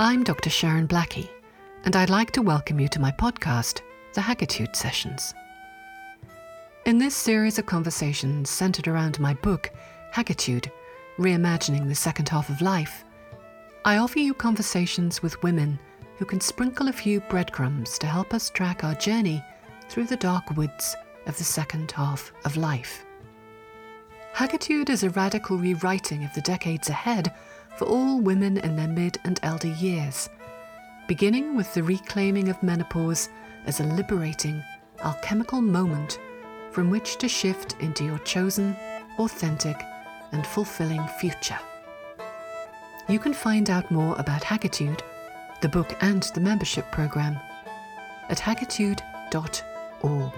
I'm Dr. Sharon Blackie, and I'd like to welcome you to my podcast, The Hagitude Sessions. In this series of conversations centered around my book, Hagitude Reimagining the Second Half of Life, I offer you conversations with women who can sprinkle a few breadcrumbs to help us track our journey through the dark woods of the second half of life. Hagitude is a radical rewriting of the decades ahead for all women in their mid and elder years, beginning with the reclaiming of menopause as a liberating, alchemical moment from which to shift into your chosen, authentic, and fulfilling future. You can find out more about Hagitude, the book, and the membership program at hagitude.org.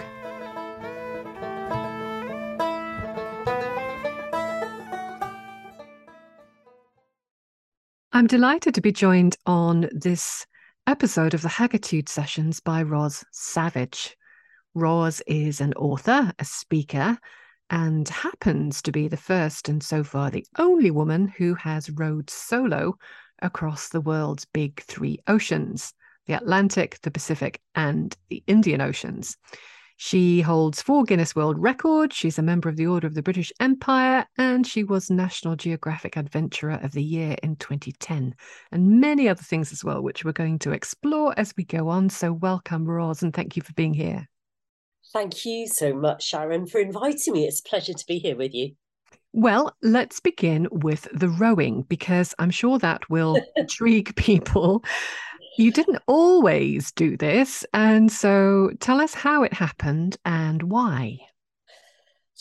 I'm delighted to be joined on this episode of the Hagitude Sessions by Roz Savage. Roz is an author, a speaker, and happens to be the first and so far the only woman who has rowed solo across the world's big three oceans the Atlantic, the Pacific, and the Indian Oceans. She holds four Guinness World Records. She's a member of the Order of the British Empire, and she was National Geographic Adventurer of the Year in 2010, and many other things as well, which we're going to explore as we go on. So, welcome, Roz, and thank you for being here. Thank you so much, Sharon, for inviting me. It's a pleasure to be here with you. Well, let's begin with the rowing because I'm sure that will intrigue people you didn't always do this. And so tell us how it happened and why.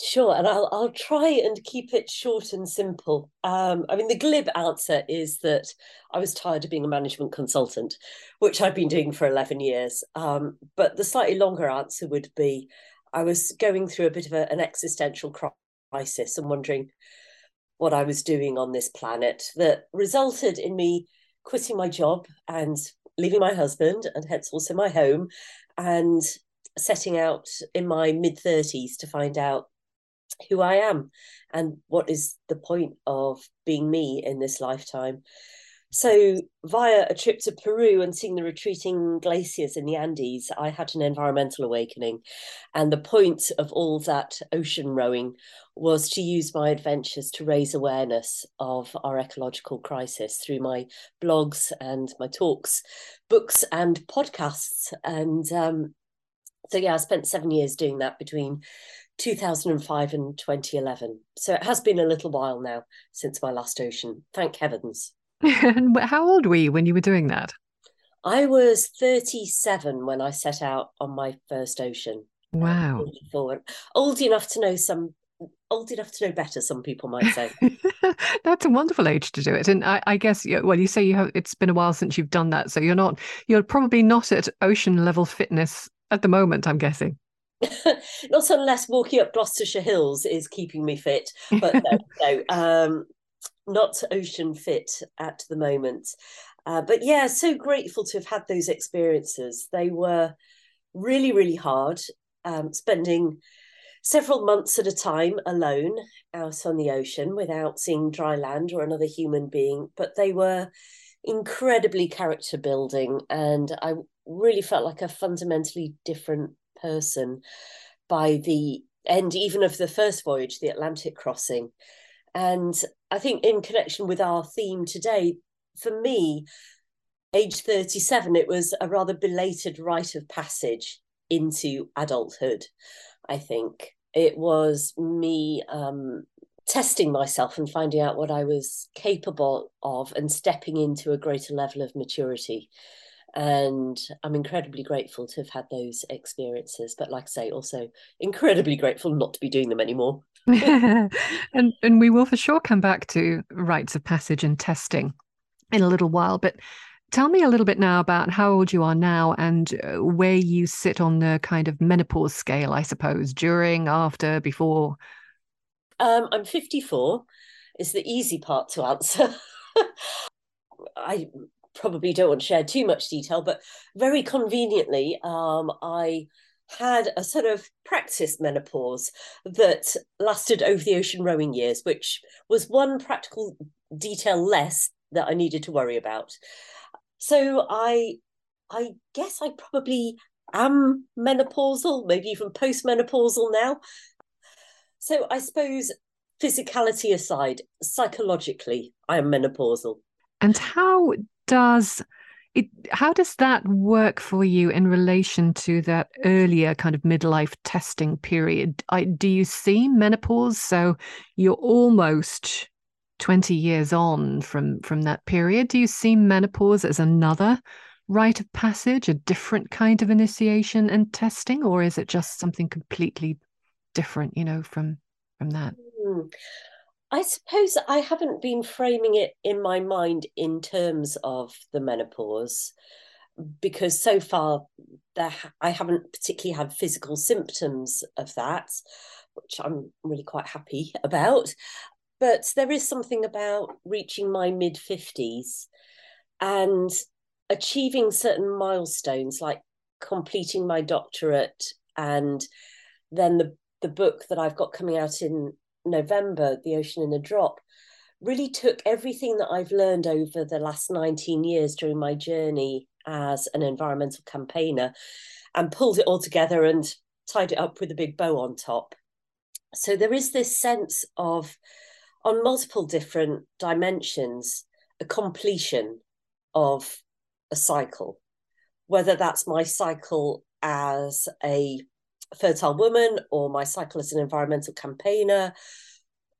Sure, and I'll I'll try and keep it short and simple. Um, I mean, the glib answer is that I was tired of being a management consultant, which I've been doing for eleven years. Um, but the slightly longer answer would be, I was going through a bit of a, an existential crisis and wondering what I was doing on this planet that resulted in me quitting my job and leaving my husband and hence also my home and setting out in my mid 30s to find out who I am and what is the point of being me in this lifetime. So, via a trip to Peru and seeing the retreating glaciers in the Andes, I had an environmental awakening. And the point of all that ocean rowing was to use my adventures to raise awareness of our ecological crisis through my blogs and my talks, books, and podcasts. And um, so, yeah, I spent seven years doing that between 2005 and 2011. So, it has been a little while now since my last ocean. Thank heavens. and how old were you when you were doing that? I was 37 when I set out on my first ocean. Wow. Old enough to know some old enough to know better some people might say that's a wonderful age to do it and I, I, guess well you say you have it's been a while since you've done that so you're not you're probably not at ocean level fitness at the moment i'm guessing not unless walking up gloucestershire hills is keeping me fit but no no um not ocean fit at the moment. Uh, but yeah, so grateful to have had those experiences. They were really, really hard, um, spending several months at a time alone out on the ocean without seeing dry land or another human being. But they were incredibly character building, and I really felt like a fundamentally different person by the end, even of the first voyage, the Atlantic crossing. And I think, in connection with our theme today, for me, age 37, it was a rather belated rite of passage into adulthood. I think it was me um, testing myself and finding out what I was capable of and stepping into a greater level of maturity. And I'm incredibly grateful to have had those experiences. But like I say, also incredibly grateful not to be doing them anymore. and and we will for sure come back to rites of passage and testing in a little while. But tell me a little bit now about how old you are now and uh, where you sit on the kind of menopause scale, I suppose, during, after, before. Um, I'm 54. Is the easy part to answer. I probably don't want to share too much detail, but very conveniently, um, I had a sort of practice menopause that lasted over the ocean rowing years, which was one practical detail less that I needed to worry about. So I I guess I probably am menopausal, maybe even postmenopausal now. So I suppose physicality aside, psychologically, I am menopausal. And how does it how does that work for you in relation to that earlier kind of midlife testing period? I, do you see menopause? So you're almost 20 years on from from that period. Do you see menopause as another rite of passage, a different kind of initiation and testing, or is it just something completely different, you know, from from that? Mm. I suppose I haven't been framing it in my mind in terms of the menopause because so far there I haven't particularly had physical symptoms of that, which I'm really quite happy about. But there is something about reaching my mid 50s and achieving certain milestones like completing my doctorate and then the the book that I've got coming out in November, The Ocean in a Drop, really took everything that I've learned over the last 19 years during my journey as an environmental campaigner and pulled it all together and tied it up with a big bow on top. So there is this sense of, on multiple different dimensions, a completion of a cycle, whether that's my cycle as a fertile woman or my cycle as an environmental campaigner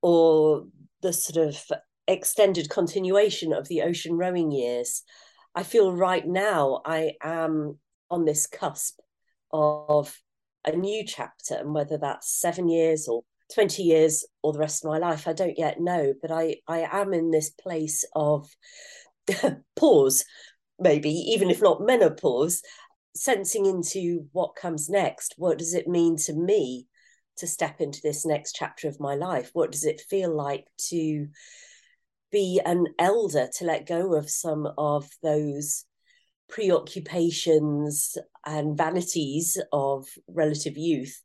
or the sort of extended continuation of the ocean rowing years i feel right now i am on this cusp of a new chapter and whether that's seven years or 20 years or the rest of my life i don't yet know but i i am in this place of pause maybe even if not menopause sensing into what comes next. What does it mean to me to step into this next chapter of my life? What does it feel like to be an elder, to let go of some of those preoccupations and vanities of relative youth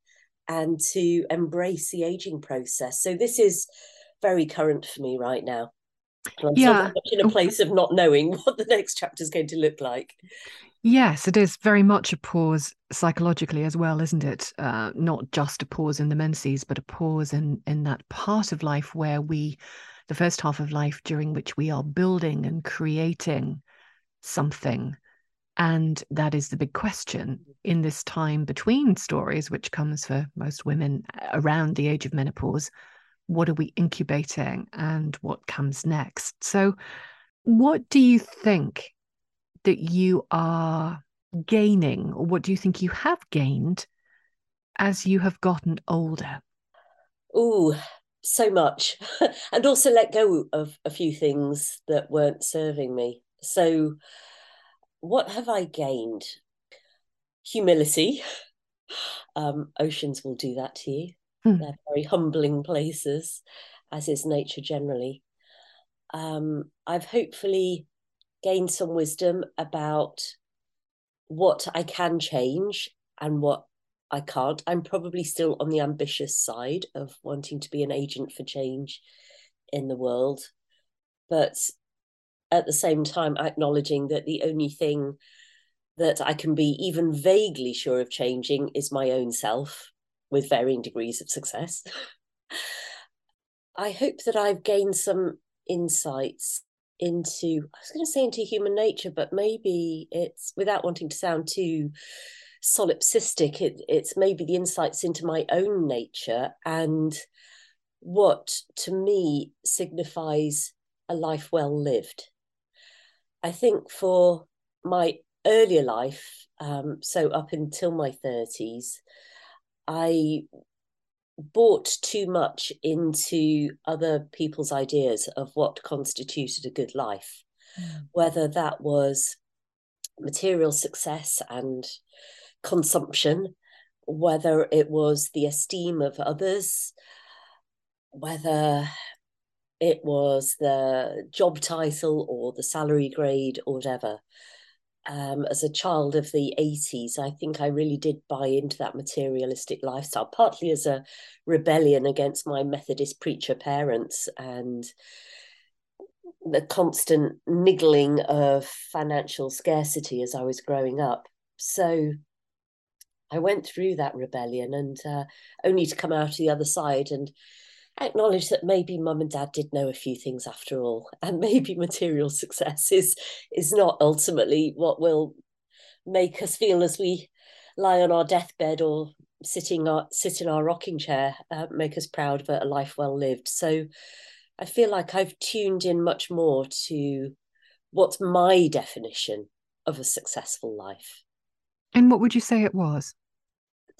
and to embrace the aging process? So, this is very current for me right now. I'm yeah. in a place of not knowing what the next chapter is going to look like. Yes, it is very much a pause psychologically as well, isn't it? Uh, not just a pause in the menses, but a pause in in that part of life where we, the first half of life during which we are building and creating something. And that is the big question in this time between stories, which comes for most women around the age of menopause. What are we incubating and what comes next? So, what do you think that you are gaining, or what do you think you have gained as you have gotten older? Oh, so much. and also let go of a few things that weren't serving me. So, what have I gained? Humility. Um, oceans will do that to you. Hmm. They're very humbling places, as is nature generally. Um, I've hopefully gain some wisdom about what I can change and what I can't. I'm probably still on the ambitious side of wanting to be an agent for change in the world. But at the same time, acknowledging that the only thing that I can be even vaguely sure of changing is my own self with varying degrees of success. I hope that I've gained some insights into i was going to say into human nature but maybe it's without wanting to sound too solipsistic it, it's maybe the insights into my own nature and what to me signifies a life well lived. I think for my earlier life um, so up until my 30s i bought too much into other people's ideas of what constituted a good life, mm. whether that was material success and consumption, whether it was the esteem of others, whether it was the job title or the salary grade or whatever um, as a child of the 80s, I think I really did buy into that materialistic lifestyle, partly as a rebellion against my Methodist preacher parents and the constant niggling of financial scarcity as I was growing up. So I went through that rebellion and uh, only to come out the other side and acknowledge that maybe mum and dad did know a few things after all and maybe material success is is not ultimately what will make us feel as we lie on our deathbed or sitting our, sit in our rocking chair uh, make us proud of a life well lived. So i feel like i've tuned in much more to what's my definition of a successful life. And what would you say it was?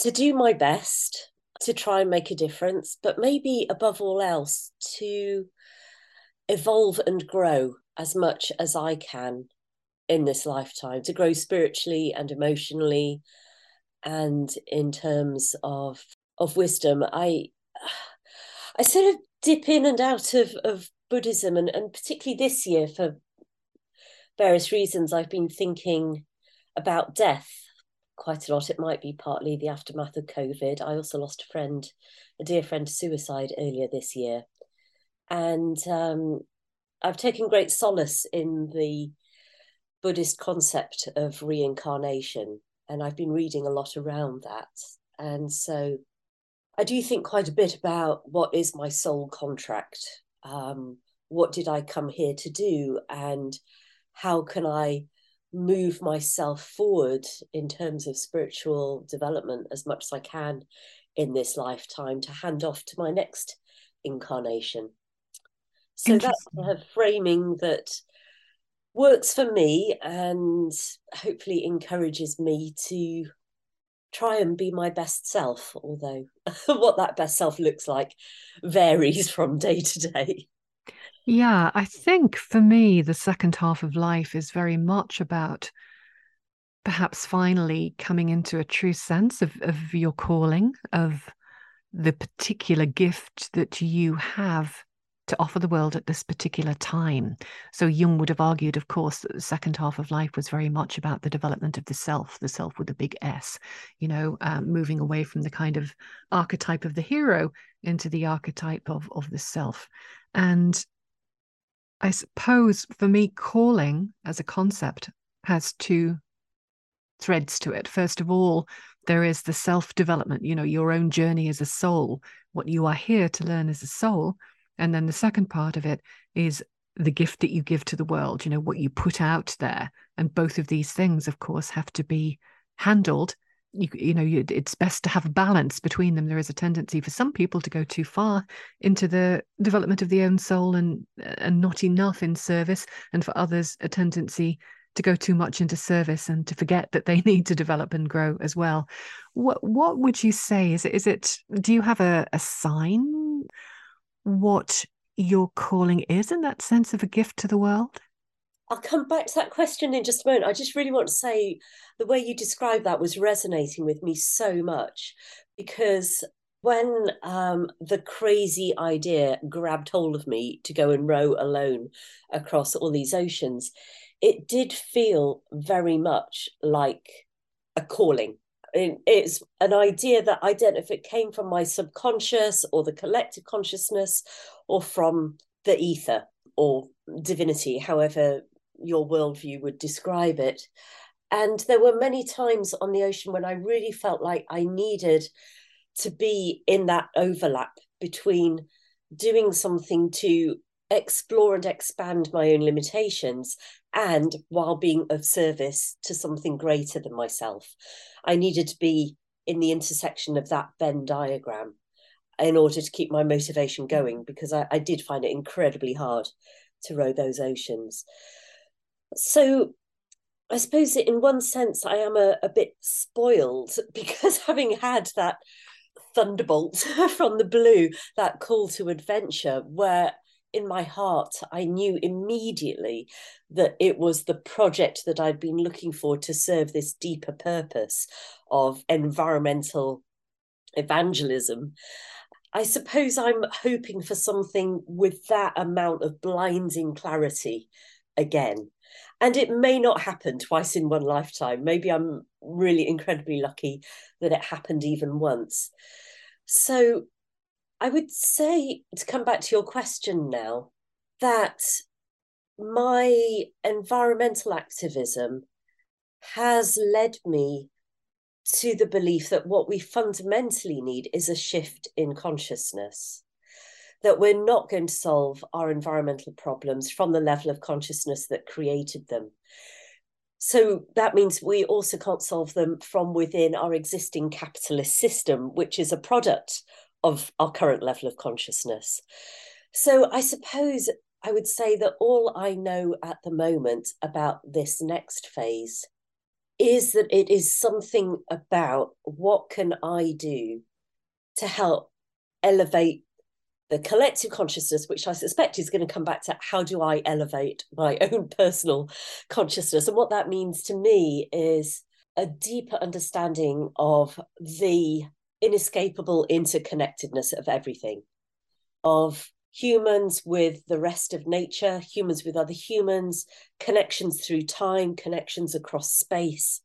To do my best to try and make a difference, but maybe above all else, to evolve and grow as much as I can in this lifetime, to grow spiritually and emotionally and in terms of of wisdom. I I sort of dip in and out of, of Buddhism and, and particularly this year for various reasons I've been thinking about death quite a lot. It might be partly the aftermath of COVID. I also lost a friend, a dear friend, to suicide earlier this year. And um, I've taken great solace in the Buddhist concept of reincarnation. And I've been reading a lot around that. And so I do think quite a bit about what is my soul contract? Um, what did I come here to do? And how can I move myself forward in terms of spiritual development as much as I can in this lifetime to hand off to my next incarnation. So that's a framing that works for me and hopefully encourages me to try and be my best self, although what that best self looks like varies from day to day. Yeah, I think for me, the second half of life is very much about perhaps finally coming into a true sense of, of your calling, of the particular gift that you have to offer the world at this particular time. So Jung would have argued, of course, that the second half of life was very much about the development of the self, the self with a big S, you know, um, moving away from the kind of archetype of the hero into the archetype of, of the self. And I suppose for me, calling as a concept has two threads to it. First of all, there is the self development, you know, your own journey as a soul, what you are here to learn as a soul. And then the second part of it is the gift that you give to the world, you know, what you put out there. And both of these things, of course, have to be handled you, you know you, it's best to have a balance between them. There is a tendency for some people to go too far into the development of the own soul and uh, and not enough in service and for others a tendency to go too much into service and to forget that they need to develop and grow as well. What what would you say? Is it is it do you have a, a sign what your calling is in that sense of a gift to the world I'll come back to that question in just a moment. I just really want to say the way you described that was resonating with me so much because when um, the crazy idea grabbed hold of me to go and row alone across all these oceans, it did feel very much like a calling. It's an idea that I don't know if it came from my subconscious or the collective consciousness or from the ether or divinity, however your worldview would describe it. And there were many times on the ocean when I really felt like I needed to be in that overlap between doing something to explore and expand my own limitations and while being of service to something greater than myself. I needed to be in the intersection of that Venn diagram in order to keep my motivation going because I, I did find it incredibly hard to row those oceans. So I suppose in one sense I am a, a bit spoiled because having had that thunderbolt from the blue, that call to adventure, where in my heart I knew immediately that it was the project that I'd been looking for to serve this deeper purpose of environmental evangelism. I suppose I'm hoping for something with that amount of blinding clarity again and it may not happen twice in one lifetime maybe i'm really incredibly lucky that it happened even once so i would say to come back to your question now that my environmental activism has led me to the belief that what we fundamentally need is a shift in consciousness. That we're not going to solve our environmental problems from the level of consciousness that created them. So that means we also can't solve them from within our existing capitalist system, which is a product of our current level of consciousness. So I suppose I would say that all I know at the moment about this next phase is that it is something about what can I do to help elevate the collective consciousness, which I suspect is going to come back to how do I elevate my own personal consciousness. And what that means to me is a deeper understanding of the inescapable interconnectedness of everything, of humans with the rest of nature, humans with other humans, connections through time, connections across space,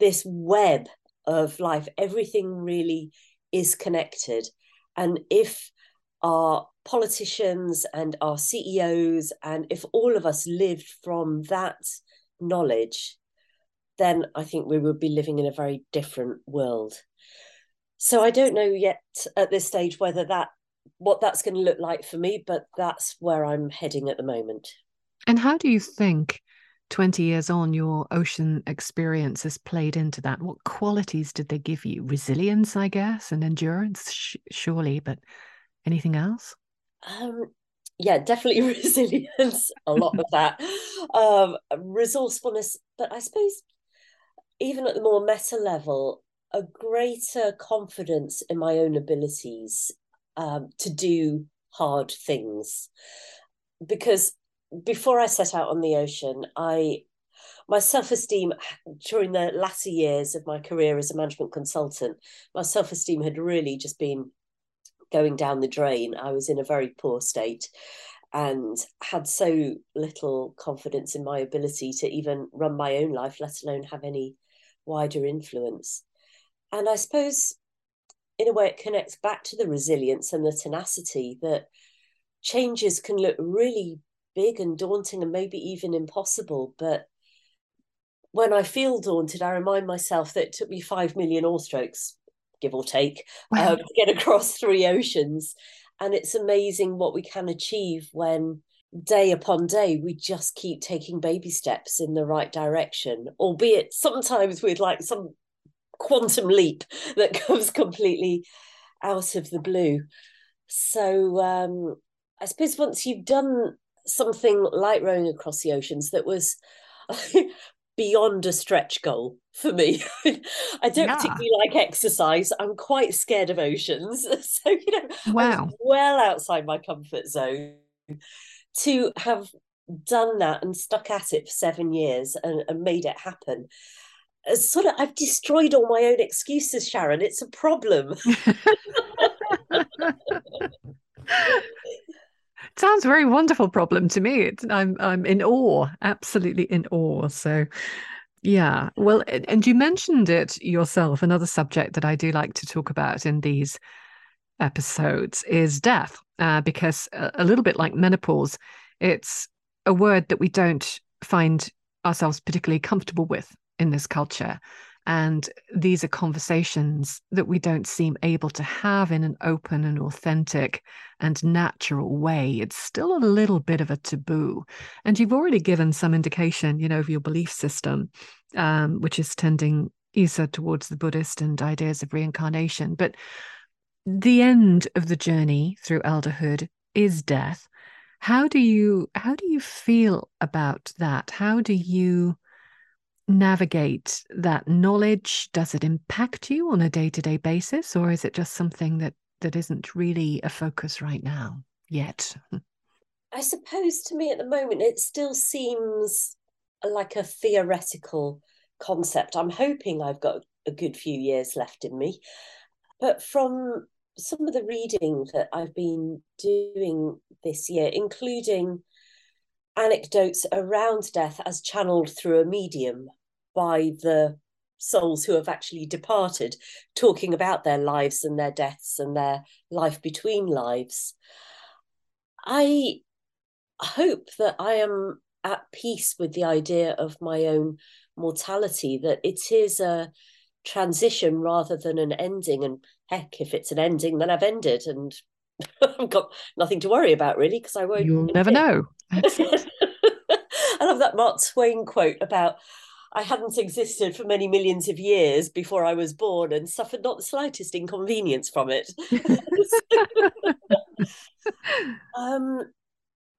this web of life, everything really is connected. And if our politicians and our CEOs, and if all of us lived from that knowledge, then I think we would be living in a very different world. So I don't know yet at this stage whether that what that's going to look like for me, but that's where I'm heading at the moment. And how do you think 20 years on your ocean experience has played into that? What qualities did they give you? Resilience, I guess, and endurance, sh- surely, but anything else? Um, yeah, definitely resilience, a lot of that. Um, resourcefulness, but I suppose even at the more meta level, a greater confidence in my own abilities um, to do hard things because before I set out on the ocean, I my self-esteem during the latter years of my career as a management consultant, my self-esteem had really just been going down the drain. I was in a very poor state and had so little confidence in my ability to even run my own life, let alone have any wider influence. And I suppose in a way it connects back to the resilience and the tenacity that changes can look really big and daunting and maybe even impossible but when i feel daunted i remind myself that it took me 5 million oar strokes give or take wow. um, to get across three oceans and it's amazing what we can achieve when day upon day we just keep taking baby steps in the right direction albeit sometimes with like some quantum leap that comes completely out of the blue. So um, I suppose once you've done something like rowing across the oceans that was beyond a stretch goal for me. I don't yeah. particularly like exercise. I'm quite scared of oceans. So, you know, wow. well outside my comfort zone to have done that and stuck at it for seven years and, and made it happen uh, sort of I've destroyed all my own excuses, Sharon. It's a problem. sounds a very wonderful problem to me. It's, I'm I'm in awe, absolutely in awe. So yeah, well, and you mentioned it yourself. Another subject that I do like to talk about in these episodes is death, uh, because a, a little bit like menopause, it's a word that we don't find ourselves particularly comfortable with in this culture. And these are conversations that we don't seem able to have in an open and authentic and natural way. It's still a little bit of a taboo. And you've already given some indication, you know, of your belief system, um, which is tending Isa towards the Buddhist and ideas of reincarnation. But the end of the journey through elderhood is death. How do you how do you feel about that? How do you navigate that knowledge? Does it impact you on a day to day basis, or is it just something that that isn't really a focus right now yet? I suppose to me at the moment it still seems like a theoretical concept. I'm hoping I've got a good few years left in me. But from some of the reading that I've been doing this year, including anecdotes around death as channeled through a medium by the souls who have actually departed, talking about their lives and their deaths and their life between lives. I hope that I am at peace with the idea of my own mortality, that it is a transition rather than an ending. And heck, if it's an ending, then I've ended and I've got nothing to worry about really because I won't. You'll never know. I love that Mark Twain quote about I hadn't existed for many millions of years before I was born and suffered not the slightest inconvenience from it. um,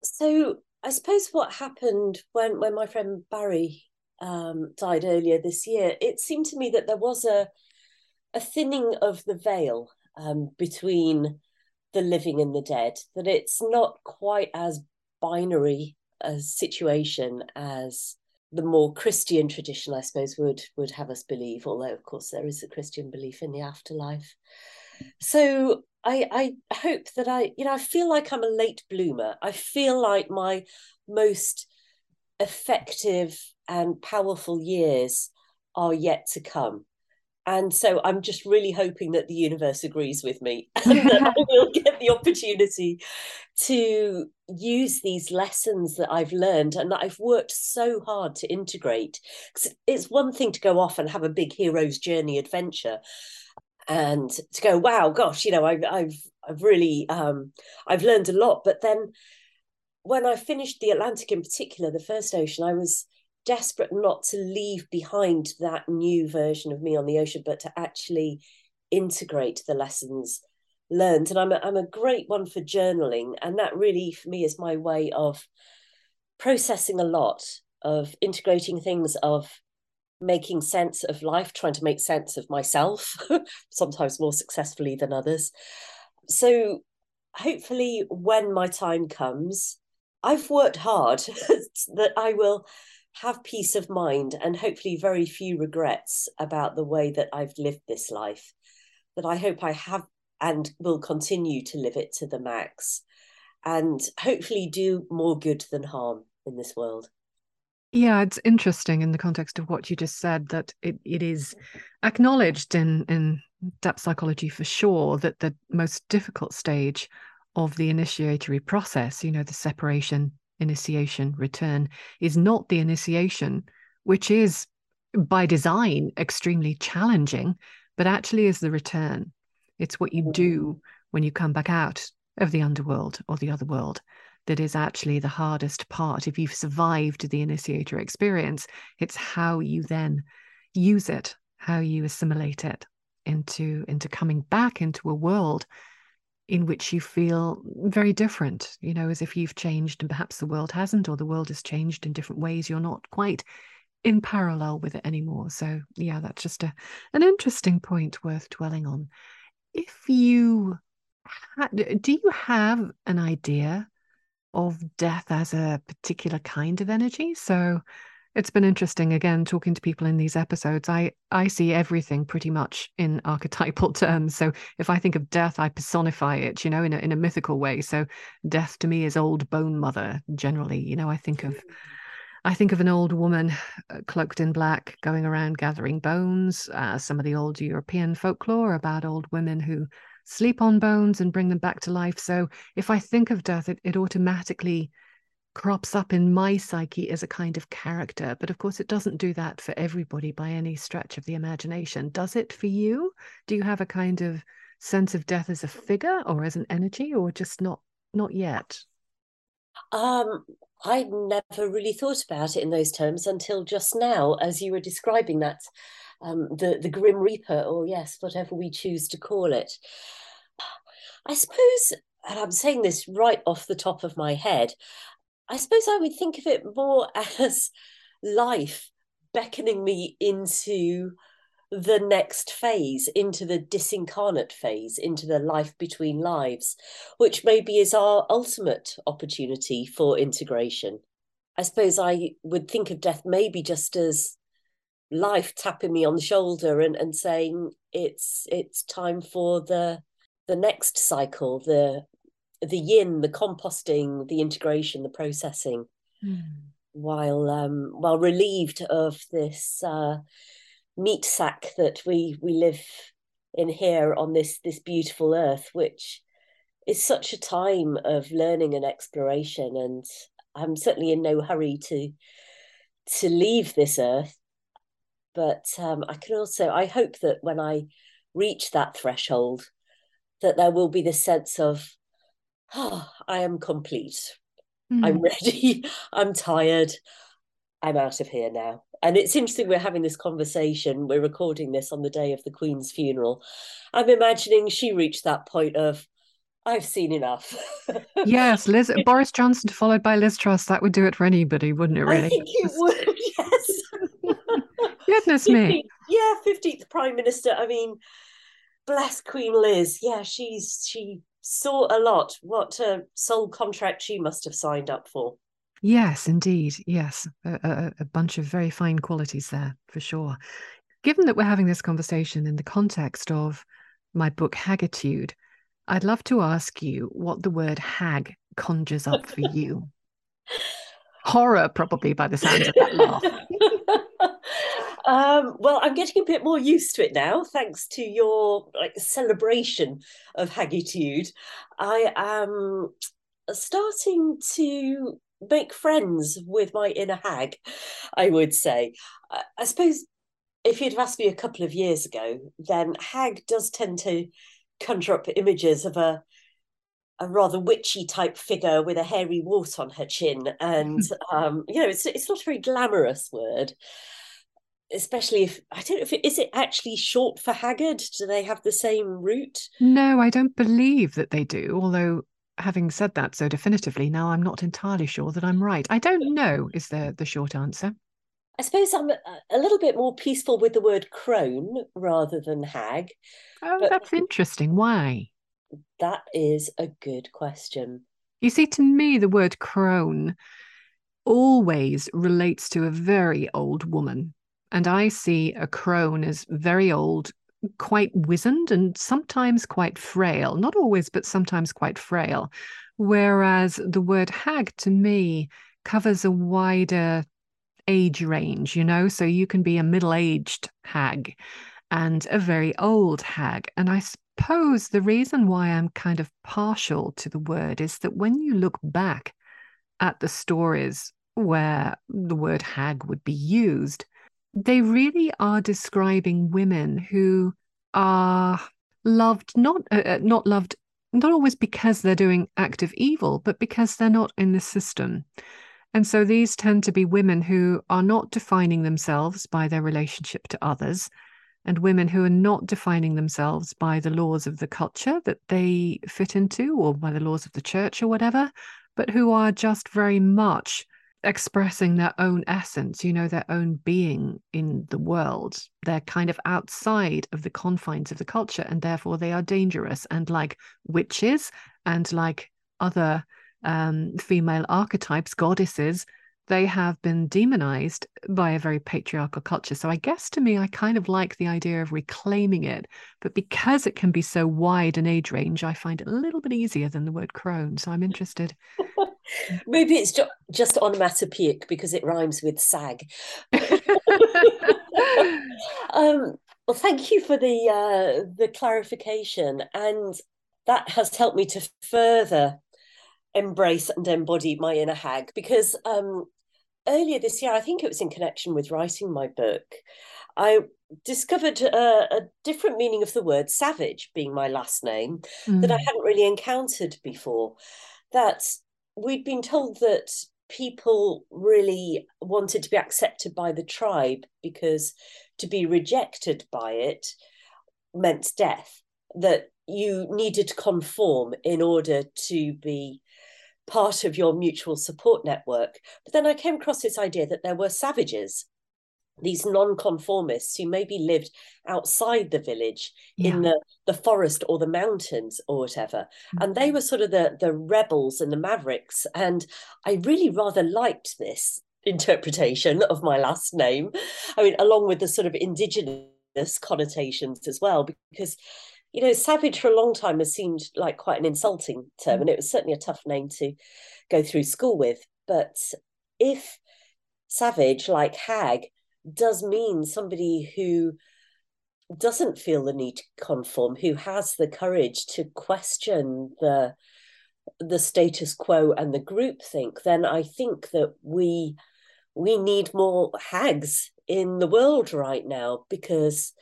so I suppose what happened when when my friend Barry um, died earlier this year, it seemed to me that there was a a thinning of the veil um, between the living and the dead. That it's not quite as binary a situation as the more Christian tradition, I suppose, would would have us believe. Although, of course, there is a Christian belief in the afterlife. So I I hope that I you know I feel like I'm a late bloomer. I feel like my most effective and powerful years are yet to come. And so I'm just really hoping that the universe agrees with me and that I will get the opportunity to use these lessons that I've learned and that I've worked so hard to integrate. It's one thing to go off and have a big hero's journey adventure and to go, wow, gosh, you know, I've I've I've really um I've learned a lot. But then when I finished the Atlantic in particular, the first ocean, I was desperate not to leave behind that new version of me on the ocean, but to actually integrate the lessons learned. And I'm a, I'm a great one for journaling. And that really, for me, is my way of processing a lot, of integrating things, of making sense of life, trying to make sense of myself, sometimes more successfully than others. So hopefully, when my time comes, I've worked hard that I will have peace of mind and hopefully very few regrets about the way that I've lived this life. That I hope I have and will continue to live it to the max and hopefully do more good than harm in this world. Yeah, it's interesting in the context of what you just said that it, it is acknowledged in, in depth psychology for sure that the most difficult stage of the initiatory process, you know, the separation initiation return is not the initiation, which is by design extremely challenging, but actually is the return. It's what you mm-hmm. do when you come back out of the underworld or the other world that is actually the hardest part. If you've survived the initiator experience, it's how you then use it, how you assimilate it into into coming back into a world in which you feel very different, you know, as if you've changed and perhaps the world hasn't, or the world has changed in different ways. You're not quite in parallel with it anymore. So, yeah, that's just a, an interesting point worth dwelling on. If you do you have an idea of death as a particular kind of energy? So, it's been interesting again talking to people in these episodes. I I see everything pretty much in archetypal terms. So if I think of death, I personify it, you know, in a in a mythical way. So death to me is old bone mother. Generally, you know, I think of I think of an old woman uh, cloaked in black going around gathering bones. Uh, some of the old European folklore about old women who sleep on bones and bring them back to life. So if I think of death, it, it automatically crops up in my psyche as a kind of character. But of course, it doesn't do that for everybody by any stretch of the imagination. Does it for you? Do you have a kind of sense of death as a figure or as an energy, or just not not yet? Um, I never really thought about it in those terms until just now, as you were describing that, um, the the Grim Reaper, or yes, whatever we choose to call it. I suppose, and I'm saying this right off the top of my head, I suppose I would think of it more as life beckoning me into the next phase, into the disincarnate phase, into the life between lives, which maybe is our ultimate opportunity for integration. I suppose I would think of death maybe just as life tapping me on the shoulder and, and saying it's it's time for the the next cycle, the the yin, the composting, the integration, the processing, mm. while um, while relieved of this uh, meat sack that we we live in here on this this beautiful earth, which is such a time of learning and exploration, and I'm certainly in no hurry to to leave this earth. But um, I can also I hope that when I reach that threshold, that there will be this sense of, oh, I am complete. Mm. I'm ready. I'm tired. I'm out of here now. And it's interesting we're having this conversation. We're recording this on the day of the Queen's funeral. I'm imagining she reached that point of, I've seen enough. yes, Liz Boris Johnson followed by Liz Truss. That would do it for anybody, wouldn't it? Really? I think it would. Yes. Goodness me. Yeah, fifteenth Prime Minister. I mean, bless Queen Liz. Yeah, she's she saw a lot. What uh, a soul contract she must have signed up for. Yes, indeed. Yes, a, a, a bunch of very fine qualities there for sure. Given that we're having this conversation in the context of my book Hagitude, I'd love to ask you what the word hag conjures up for you. Horror, probably, by the sounds of that laugh. um, well, I'm getting a bit more used to it now, thanks to your like celebration of Hagitude. I am starting to make friends with my inner hag, I would say. I, I suppose if you'd have asked me a couple of years ago, then hag does tend to conjure up images of a a rather witchy type figure with a hairy wart on her chin, and um, you know, it's it's not a very glamorous word. Especially if I don't know if it is it actually short for haggard? Do they have the same root? No, I don't believe that they do. Although having said that so definitively, now I'm not entirely sure that I'm right. I don't know, is the, the short answer. I suppose I'm a, little bit more peaceful with the word crone rather than hag. Oh, that's interesting. Why? That is a good question. You see, to me, the word crone always relates to a very old woman. And I see a crone as very old, quite wizened and sometimes quite frail. Not always, but sometimes quite frail. Whereas the word hag to me covers a wider age range, you know? So you can be a middle aged hag and a very old hag. And I suppose the reason why I'm kind of partial to the word is that when you look back at the stories where the word hag would be used, they really are describing women who are loved not uh, uh, not loved not always because they're doing active evil but because they're not in the system. And so these tend to be women who are not defining themselves by their relationship to others and women who are not defining themselves by the laws of the culture that they fit into or by the laws of the church or whatever but who are just very much expressing their own essence, you know, their own being in the world. They're kind of outside of the confines of the culture, and therefore they are dangerous. And like witches and like other um, female archetypes, goddesses, they have been demonized by a very patriarchal culture. So I guess to me, I kind of like the idea of reclaiming it. But because it can be so wide an age range, I find it a little bit easier than the word crone. So I'm interested. Maybe it's ju- just onomatopoeic because it rhymes with sag. um, well, thank you for the uh, the clarification, and that has helped me to further embrace and embody my inner hag because um, earlier this year, I think it was in connection with writing my book, I discovered a, a different meaning of the word savage being my last name mm. that I mm. hadn't really encountered before. That we'd been told that people really wanted to be accepted by the tribe because to be rejected by it meant death, that you needed to conform in order to be part of your mutual support network. But then I came across this idea that there were savages, these non-conformists who maybe lived outside the village yeah. in the, the forest or the mountains or whatever. Mm-hmm. And they were sort of the, the rebels and the mavericks. And I really rather liked this interpretation of my last name. I mean, along with the sort of indigenous connotations as well, because you know, savage for a long time has seemed like quite an insulting term, mm. and it was certainly a tough name to go through school with. But if savage, like hag, does mean somebody who doesn't feel the need to conform, who has the courage to question the the status quo and the group think, then I think that we we need more hags in the world right now because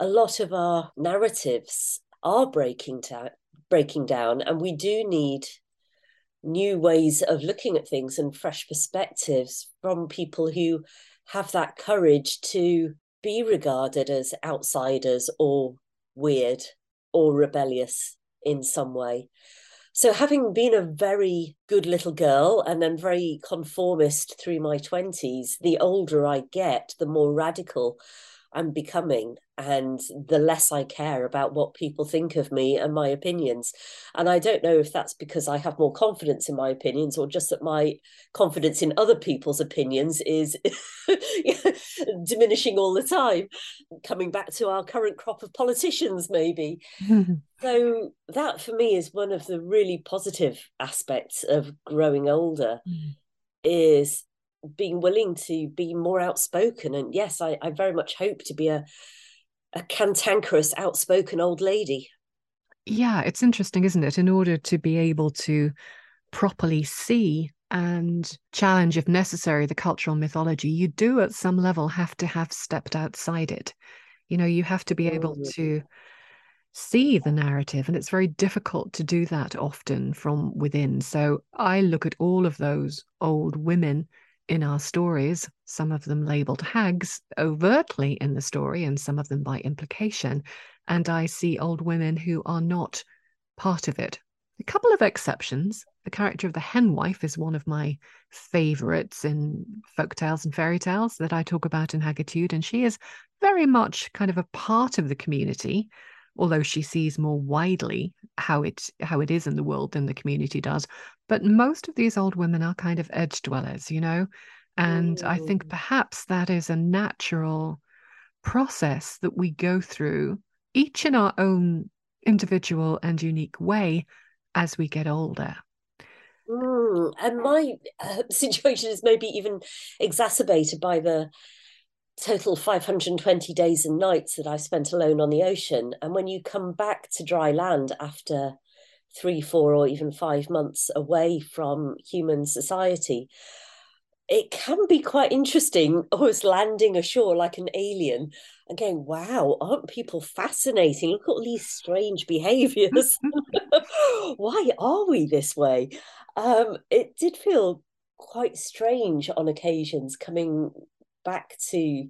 a lot of our narratives are breaking down breaking down and we do need new ways of looking at things and fresh perspectives from people who have that courage to be regarded as outsiders or weird or rebellious in some way. So, having been a very good little girl and then very conformist through my 20s, the older I get, the more radical I'm becoming and the less I care about what people think of me and my opinions. And I don't know if that's because I have more confidence in my opinions or just that my confidence in other people's opinions is diminishing all the time. Coming back to our current crop of politicians, maybe. so, that for me is one of the really positive aspects of growing older. Mm. Is being willing to be more outspoken. And yes, I, I very much hope to be a a cantankerous, outspoken old lady. Yeah, it's interesting, isn't it? In order to be able to properly see and challenge, if necessary, the cultural mythology, you do at some level have to have stepped outside it. You know, you have to be able mm. to see the narrative, and it's very difficult to do that often from within. So I look at all of those old women in our stories, some of them labeled hags overtly in the story, and some of them by implication. And I see old women who are not part of it. A couple of exceptions. The character of the henwife is one of my favorites in folk tales and fairy tales that I talk about in Hagitude, and she is very much kind of a part of the community although she sees more widely how it how it is in the world than the community does. But most of these old women are kind of edge dwellers, you know, and I think mm. perhaps that is a natural process that we go through, each in our own individual and unique way, as we get older. Mm, and my uh, situation is maybe even exacerbated by the total 520 days and nights that I spent alone on the ocean. And when you come back to dry land after three, four, or even five months away from human society, it can be quite interesting almost landing ashore like an alien and going, wow, aren't people fascinating? Look at all these strange behaviors. Why are we this way? Um, it did feel quite strange on occasions coming back to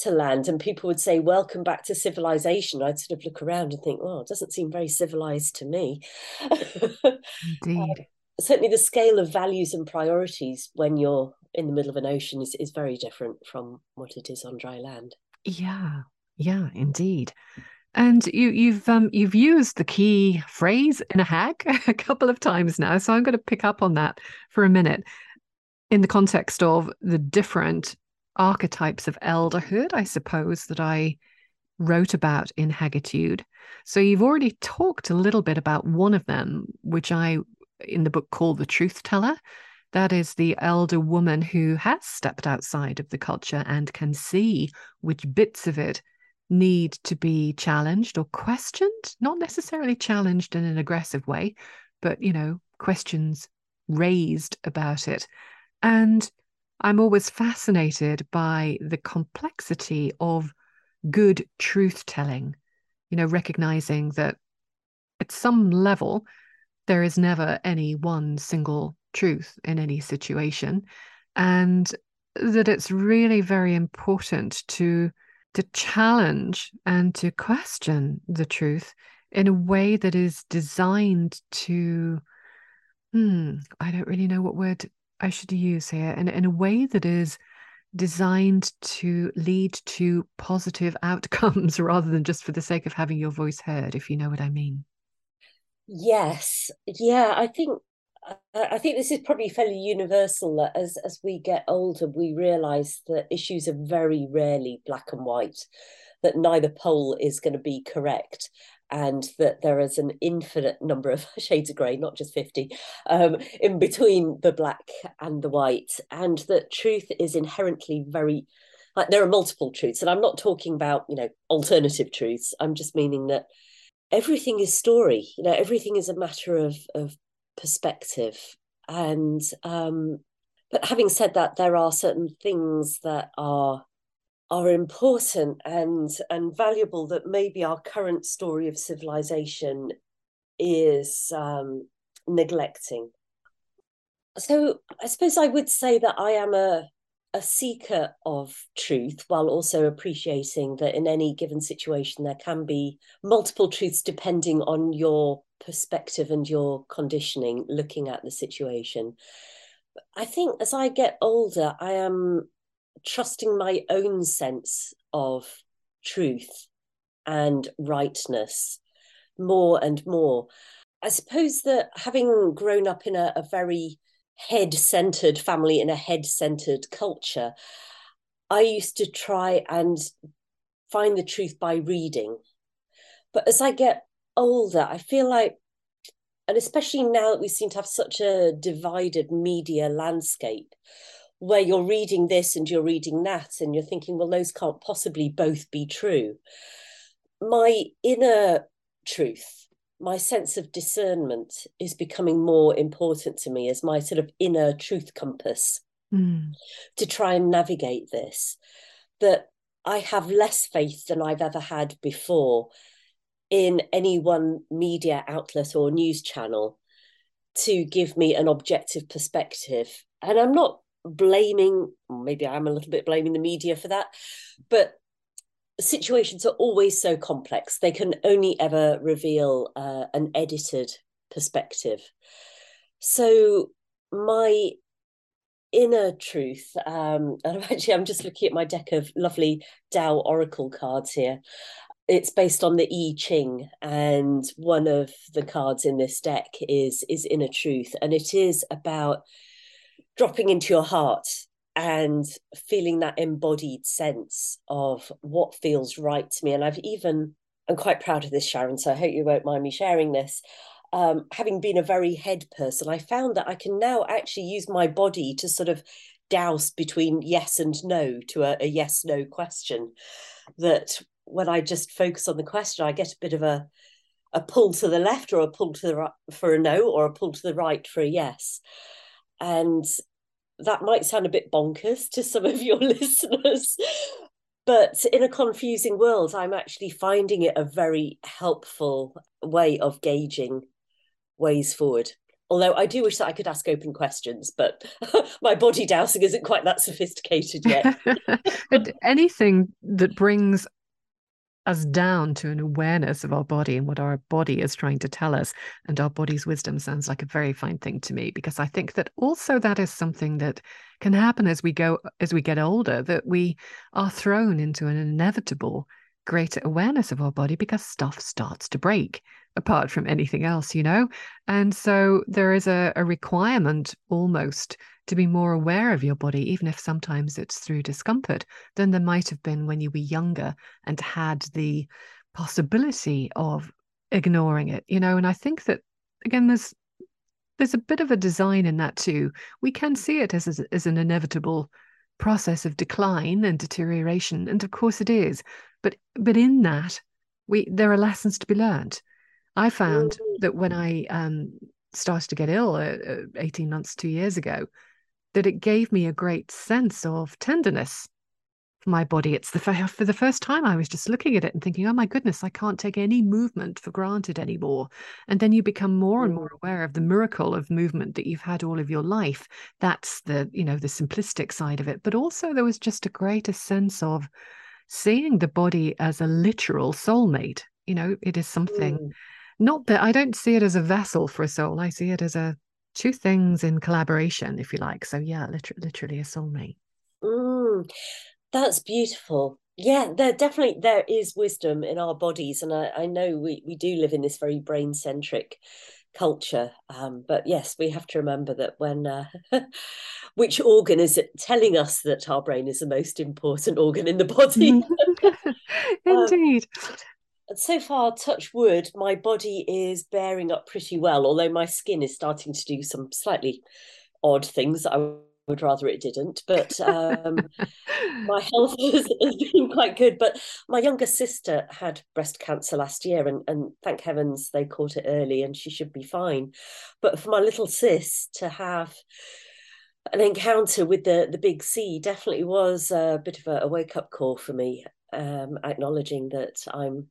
to land and people would say welcome back to civilization. I'd sort of look around and think oh it doesn't seem very civilized to me. Indeed. um, certainly the scale of values and priorities when you're in the middle of an ocean is, is very different from what it is on dry land. Yeah. Yeah indeed. And you you've um you've used the key phrase in a hack a couple of times now so i'm going to pick up on that for a minute in the context of the different archetypes of elderhood, I suppose, that I wrote about in Hagitude. So you've already talked a little bit about one of them, which I in the book call the truth teller. That is the elder woman who has stepped outside of the culture and can see which bits of it need to be challenged or questioned, not necessarily challenged in an aggressive way, but, you know, questions raised about it. And I'm always fascinated by the complexity of good truth telling, you know, recognizing that at some level, there is never any one single truth in any situation. And that it's really very important to to challenge and to question the truth in a way that is designed to hmm i don't really know what word I should use here in, in a way that is designed to lead to positive outcomes rather than just for the sake of having your voice heard, if you know what I mean. Yes. Yeah, I think I think this is probably fairly universal as as we get older, we realise that issues are very rarely black and white, that neither pole is going to be correct and that there is an infinite number of shades of grey, not just 50, um, in between the black and the white, and that truth is inherently very like there are multiple truths and i'm not talking about you know alternative truths. I'm just meaning that everything is story you know everything is a matter of of perspective. And um but having said that there are certain things that are are important and and valuable that maybe our current story of civilization is um neglecting. So i suppose i would say that i am a a seeker of truth while also appreciating that in any given situation there can be multiple truths depending on your perspective and your conditioning looking at the situation. I think as i get older i am trusting my own sense of truth and rightness more and more i suppose that having grown up in a, a very head centered family in a head centered culture, I used to try and find the truth by reading. But as I get older, I feel like, and especially now that we seem to have such a divided media landscape, where you're reading this and you're reading that, and you're thinking, well, those can't possibly both be true. My inner truth my sense of discernment is becoming more important to me as my sort of inner truth compass mm. to try and navigate this. That I have less faith than I've ever had before in any one media outlet or news channel to give me an objective perspective. And I'm not blaming, maybe I'm a little bit blaming the media for that, but situations are always so complex. They can only ever reveal uh, an edited perspective. So my inner truth, um, and actually I'm just looking at my deck of lovely Tao Oracle cards here. It's based on the I Ching, and one of the cards in this deck is is inner truth, and it is about dropping into your heart and feeling that embodied sense of what feels right to me. And I've even, I'm quite proud of this, Sharon, so I hope you won't mind me sharing this. Um, having been a very head person, I found that I can now actually use my body to sort of dowse between yes and no to a, a yes no question. That when I just focus on the question, I get a bit of a a pull to the left or a pull to the right for a no or a pull to the right for a yes. And that might sound a bit bonkers to some of your listeners. But in a confusing world, I'm actually finding it a very helpful way of gauging ways forward. Although I do wish that I could ask open questions, but my body dowsing isn't quite that sophisticated yet. but anything that brings us down to an awareness of our body and what our body is trying to tell us. And our body's wisdom sounds like a very fine thing to me because I think that also that is something that can happen as we go, as we get older, that we are thrown into an inevitable greater awareness of our body because stuff starts to break apart from anything else, you know? And so there is a, a requirement almost to be more aware of your body, even if sometimes it's through discomfort, than there might have been when you were younger and had the possibility of ignoring it, you know? And I think that, again, there's there's a bit of a design in that too. We can see it as, as, as an inevitable process of decline and deterioration, and of course it is. But but in that, we there are lessons to be learned. I found mm-hmm. that when I um, started to get ill uh, uh, 18 months, two years ago, that it gave me a great sense of tenderness for my body. It's the for the first time I was just looking at it and thinking, oh my goodness, I can't take any movement for granted anymore. And then you become more and more mm. aware of the miracle of movement that you've had all of your life. That's the, you know, the simplistic side of it. But also there was just a greater sense of seeing the body as a literal soulmate. You know, it is something mm. not that I don't see it as a vessel for a soul. I see it as a two things in collaboration, if you like. So yeah, literally, literally a soulmate. Mm, that's beautiful. Yeah, there definitely there is wisdom in our bodies, and I, I know we we do live in this very brain centric culture. Um, but yes, we have to remember that when uh, which organ is it telling us that our brain is the most important organ in the body? Indeed. Um, so far, touch wood, my body is bearing up pretty well, although my skin is starting to do some slightly odd things I would rather it didn't, but um, my health has, has, been quite good. But my younger sister had breast cancer last year, and, and thank heavens they caught it early and she should be fine. But for my little sis to have an encounter with the, the big C definitely was a bit of a, a wake up call for me, um, acknowledging that I'm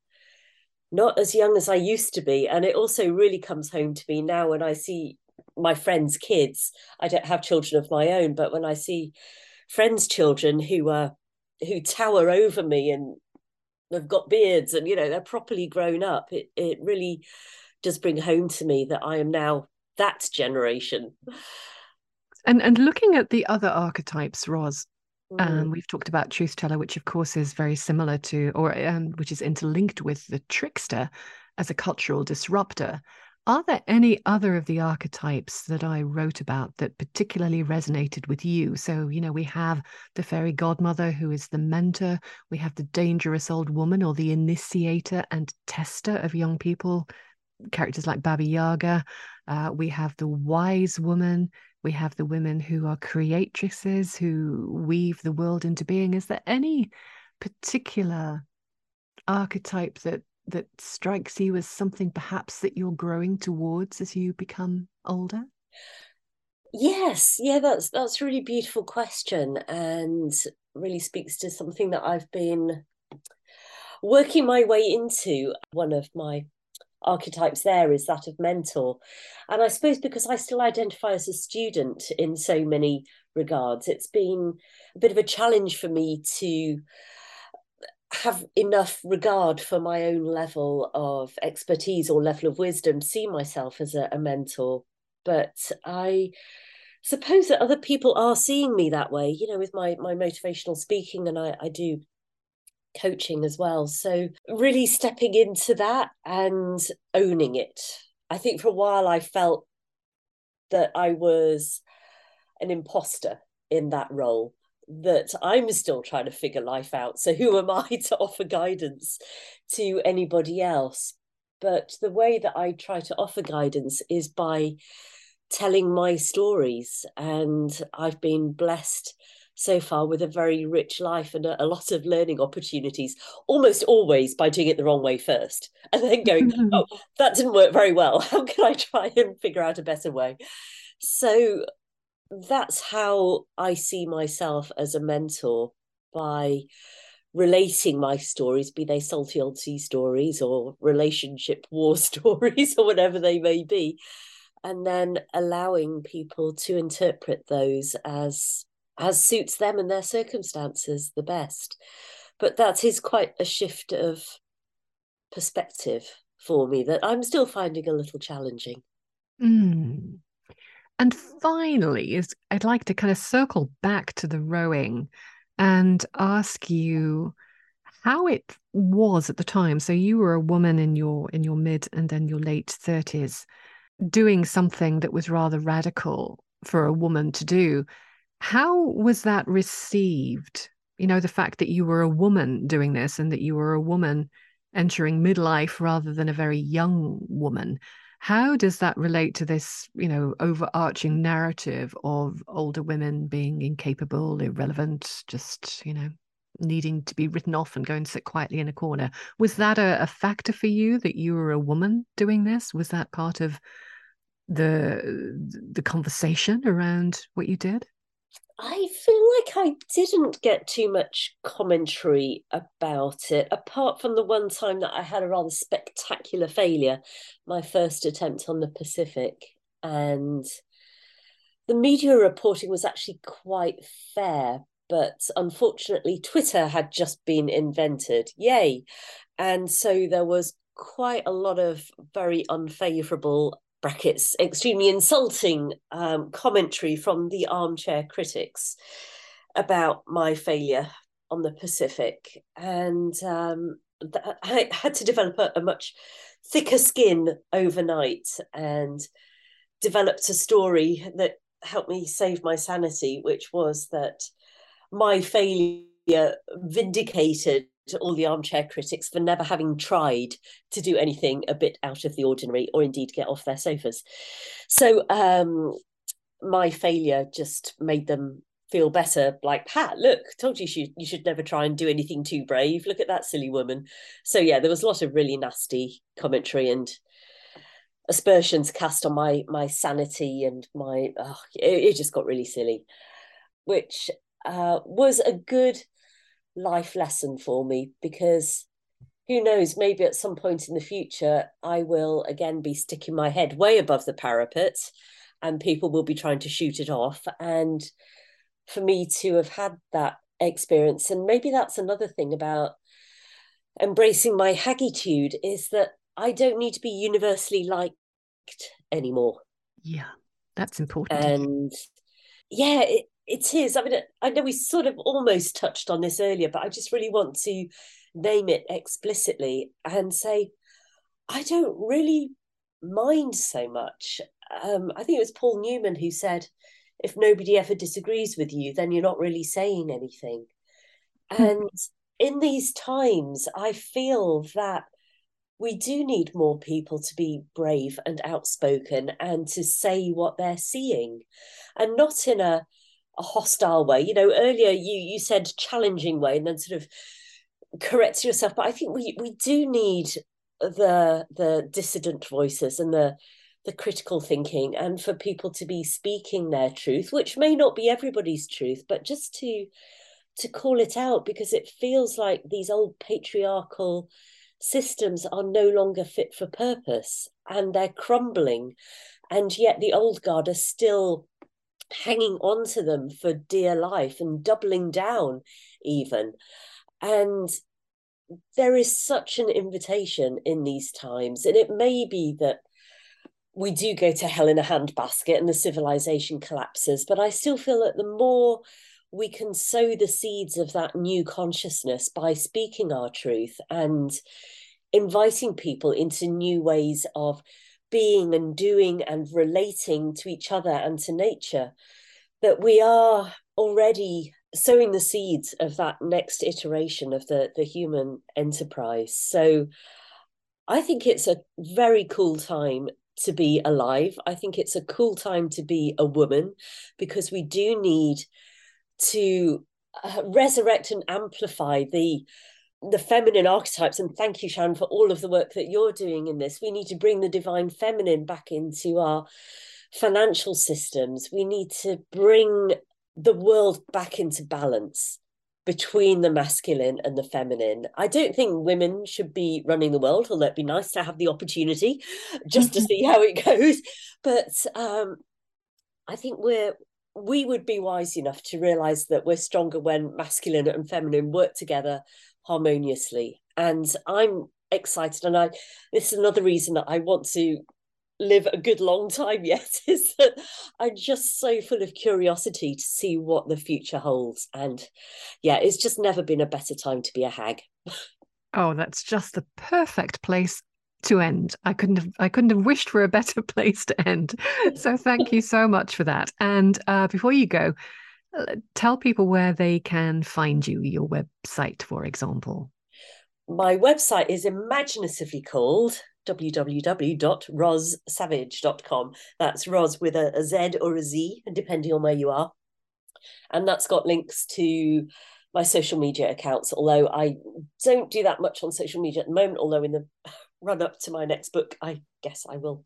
not as young as I used to be. And it also really comes home to me now when I see my friends' kids. I don't have children of my own, but when I see friends' children who are who tower over me and have got beards and you know they're properly grown up, it it really does bring home to me that I am now that generation. And and looking at the other archetypes, Roz, um, mm. Um, we've talked about truth teller, which of course is very similar to, or um, which is interlinked with the trickster as a cultural disruptor. Are there any other of the archetypes that I wrote about that particularly resonated with you? So, you know, we have the fairy godmother who is the mentor, we have the dangerous old woman or the initiator and tester of young people, characters like Baba Yaga. Uh, we have the wise woman. We have the women who are creatrices who weave the world into being. Is there any particular archetype that that strikes you as something perhaps that you're growing towards as you become older? Yes, yeah, that's that's a really beautiful question and really speaks to something that I've been working my way into. One of my archetypes there is that of mentor. And I suppose because I still identify as a student in so many regards, it's been a bit of a challenge for me to have enough regard for my own level of expertise or level of wisdom, see myself as a, a mentor. But I suppose that other people are seeing me that way, you know, with my my motivational speaking, and I, I do coaching as well. So, really stepping into that and owning it. I think for a while I felt that I was an imposter in that role, that I'm still trying to figure life out. So, who am I to offer guidance to anybody else? But the way that I try to offer guidance is by telling my stories. And I've been blessed so far with a very rich life and a, a, lot of learning opportunities, almost always by doing it the wrong way first and then going, oh, that didn't work very well. How can I try and figure out a better way? So that's how I see myself as a mentor by relating my stories, be they salty old sea stories or relationship war stories or whatever they may be, and then allowing people to interpret those as as suits them and their circumstances the best. But that is quite a shift of perspective for me that I'm still finding a little challenging. Mm. And finally, is I'd like to kind of circle back to the rowing and ask you how it was at the time. So you were a woman in your in your mid and then your late 30s doing something that was rather radical for a woman to do. How was that received? You know, the fact that you were a woman doing this and that you were a woman entering midlife rather than a very young woman. How does that relate to this, you know, overarching narrative of older women being incapable, irrelevant, just, you know, needing to be written off and go and sit quietly in a corner? Was that a, a factor for you that you were a woman doing this? Was that part of the the conversation around what you did? I feel like I didn't get too much commentary about it, apart from the one time that I had a rather spectacular failure, my first attempt on the Pacific. And the media reporting was actually quite fair, but unfortunately, Twitter had just been invented. Yay. And so there was quite a lot of very unfavourable brackets extremely insulting um, commentary from the armchair critics about my failure on the Pacific, and um, I had to develop a, a, much thicker skin overnight and developed a story that helped me save my sanity, which was that my failure vindicated all the armchair critics for never having tried to do anything a bit out of the ordinary or indeed get off their sofas. So um, my failure just made them feel better. Like pat look told you you should never try and do anything too brave. Look at that silly woman. So yeah there was a lot of really nasty commentary and aspersions cast on my my sanity and my oh, it, it, just got really silly which uh, was a good life lesson for me because who knows maybe at some point in the future i will again be sticking my head way above the parapet and people will be trying to shoot it off. And for me to have had that experience and maybe that's another thing about embracing my hagitude is that i don't need to be universally liked anymore. Yeah that's important. And yeah it, it is i mean i know we sort of almost touched on this earlier but i just really want to name it explicitly and say i don't really mind so much um, I think it was Paul Newman who said, if nobody ever disagrees with you, then you're not really saying anything. Hmm. And in these times, I feel that we do need more people to be brave and outspoken and to say what they're seeing and not in a, a hostile way. You know, earlier you you said challenging way and then sort of correct yourself. But I think we we do need the the dissident voices and the the critical thinking and for people to be speaking their truth which may not be everybody's truth but just to to call it out because it feels like these old patriarchal systems are no longer fit for purpose and they're crumbling and yet the old guard are still hanging on to them for dear life and doubling down even and there is such an invitation in these times and it may be that we do go to hell in a handbasket and the civilization collapses. But I still feel that the more we can sow the seeds of that new consciousness by speaking our truth and inviting people into new ways of being and doing and relating to each other and to nature, that we are already sowing the seeds of that next iteration of the, the human enterprise. So I think it's a very cool time to be alive. I think it's a cool time to be a woman because we do need to uh, resurrect and amplify the the feminine archetypes and thank you Sharon for all of the work that you're doing in this we need to bring the divine feminine back into our financial systems we need to bring the world back into balance between the masculine and the feminine. I don't think women should be running the world, although it'd be nice to have the opportunity just to see how it goes. But um, I think we're we would be wise enough to realize that we're stronger when masculine and feminine work together harmoniously. And I'm excited, and I this is another reason that I want to live a good long time yet is that I'm just so full of curiosity to see what the future holds. And yeah, it's just never been a better time to be a hag. Oh, that's just the perfect place to end. I couldn't have I couldn't have wished for a better place to end. So thank you so much for that. And uh, before you go, Uh, tell people where they can find you, your website, for example. My website is imaginatively called www.rozsavage.com. That's Roz with a, a Z or a Z, depending on where you are. And that's got links to my social media accounts, although I don't do that much on social media at the moment, although in the run up to my next book, I guess I will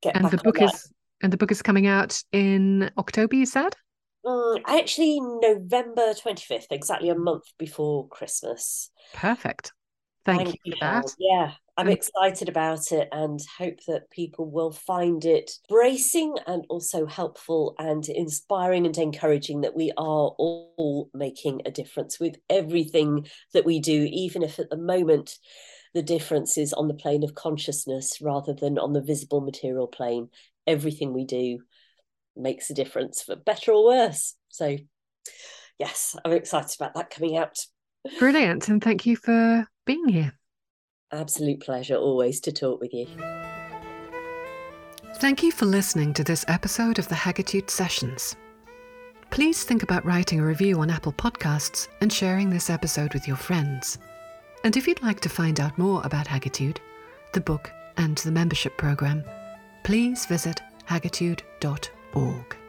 get and back the book that. is and the book is coming out in October, you said? Mm, actually, November 25th, exactly a month before Christmas. Perfect. Thank, Thank you for that. Yeah, I'm excited about it and hope that people will find it bracing and also helpful and inspiring and encouraging that we are all making a difference with everything that we do, even if at the moment the difference is on the plane of consciousness rather than on the visible material plane. Everything we do makes a difference for better or worse. So, yes, I'm excited about that coming out. Brilliant. And thank you for being here. Absolute pleasure always to talk with you. Thank you for listening to this episode of the Hagitude Sessions. Please think about writing a review on Apple Podcasts and sharing this episode with your friends. And if you'd like to find out more about Hagitude, the book, and the membership program, please visit hagitude.org www.thebrainfeedersnetwork.org.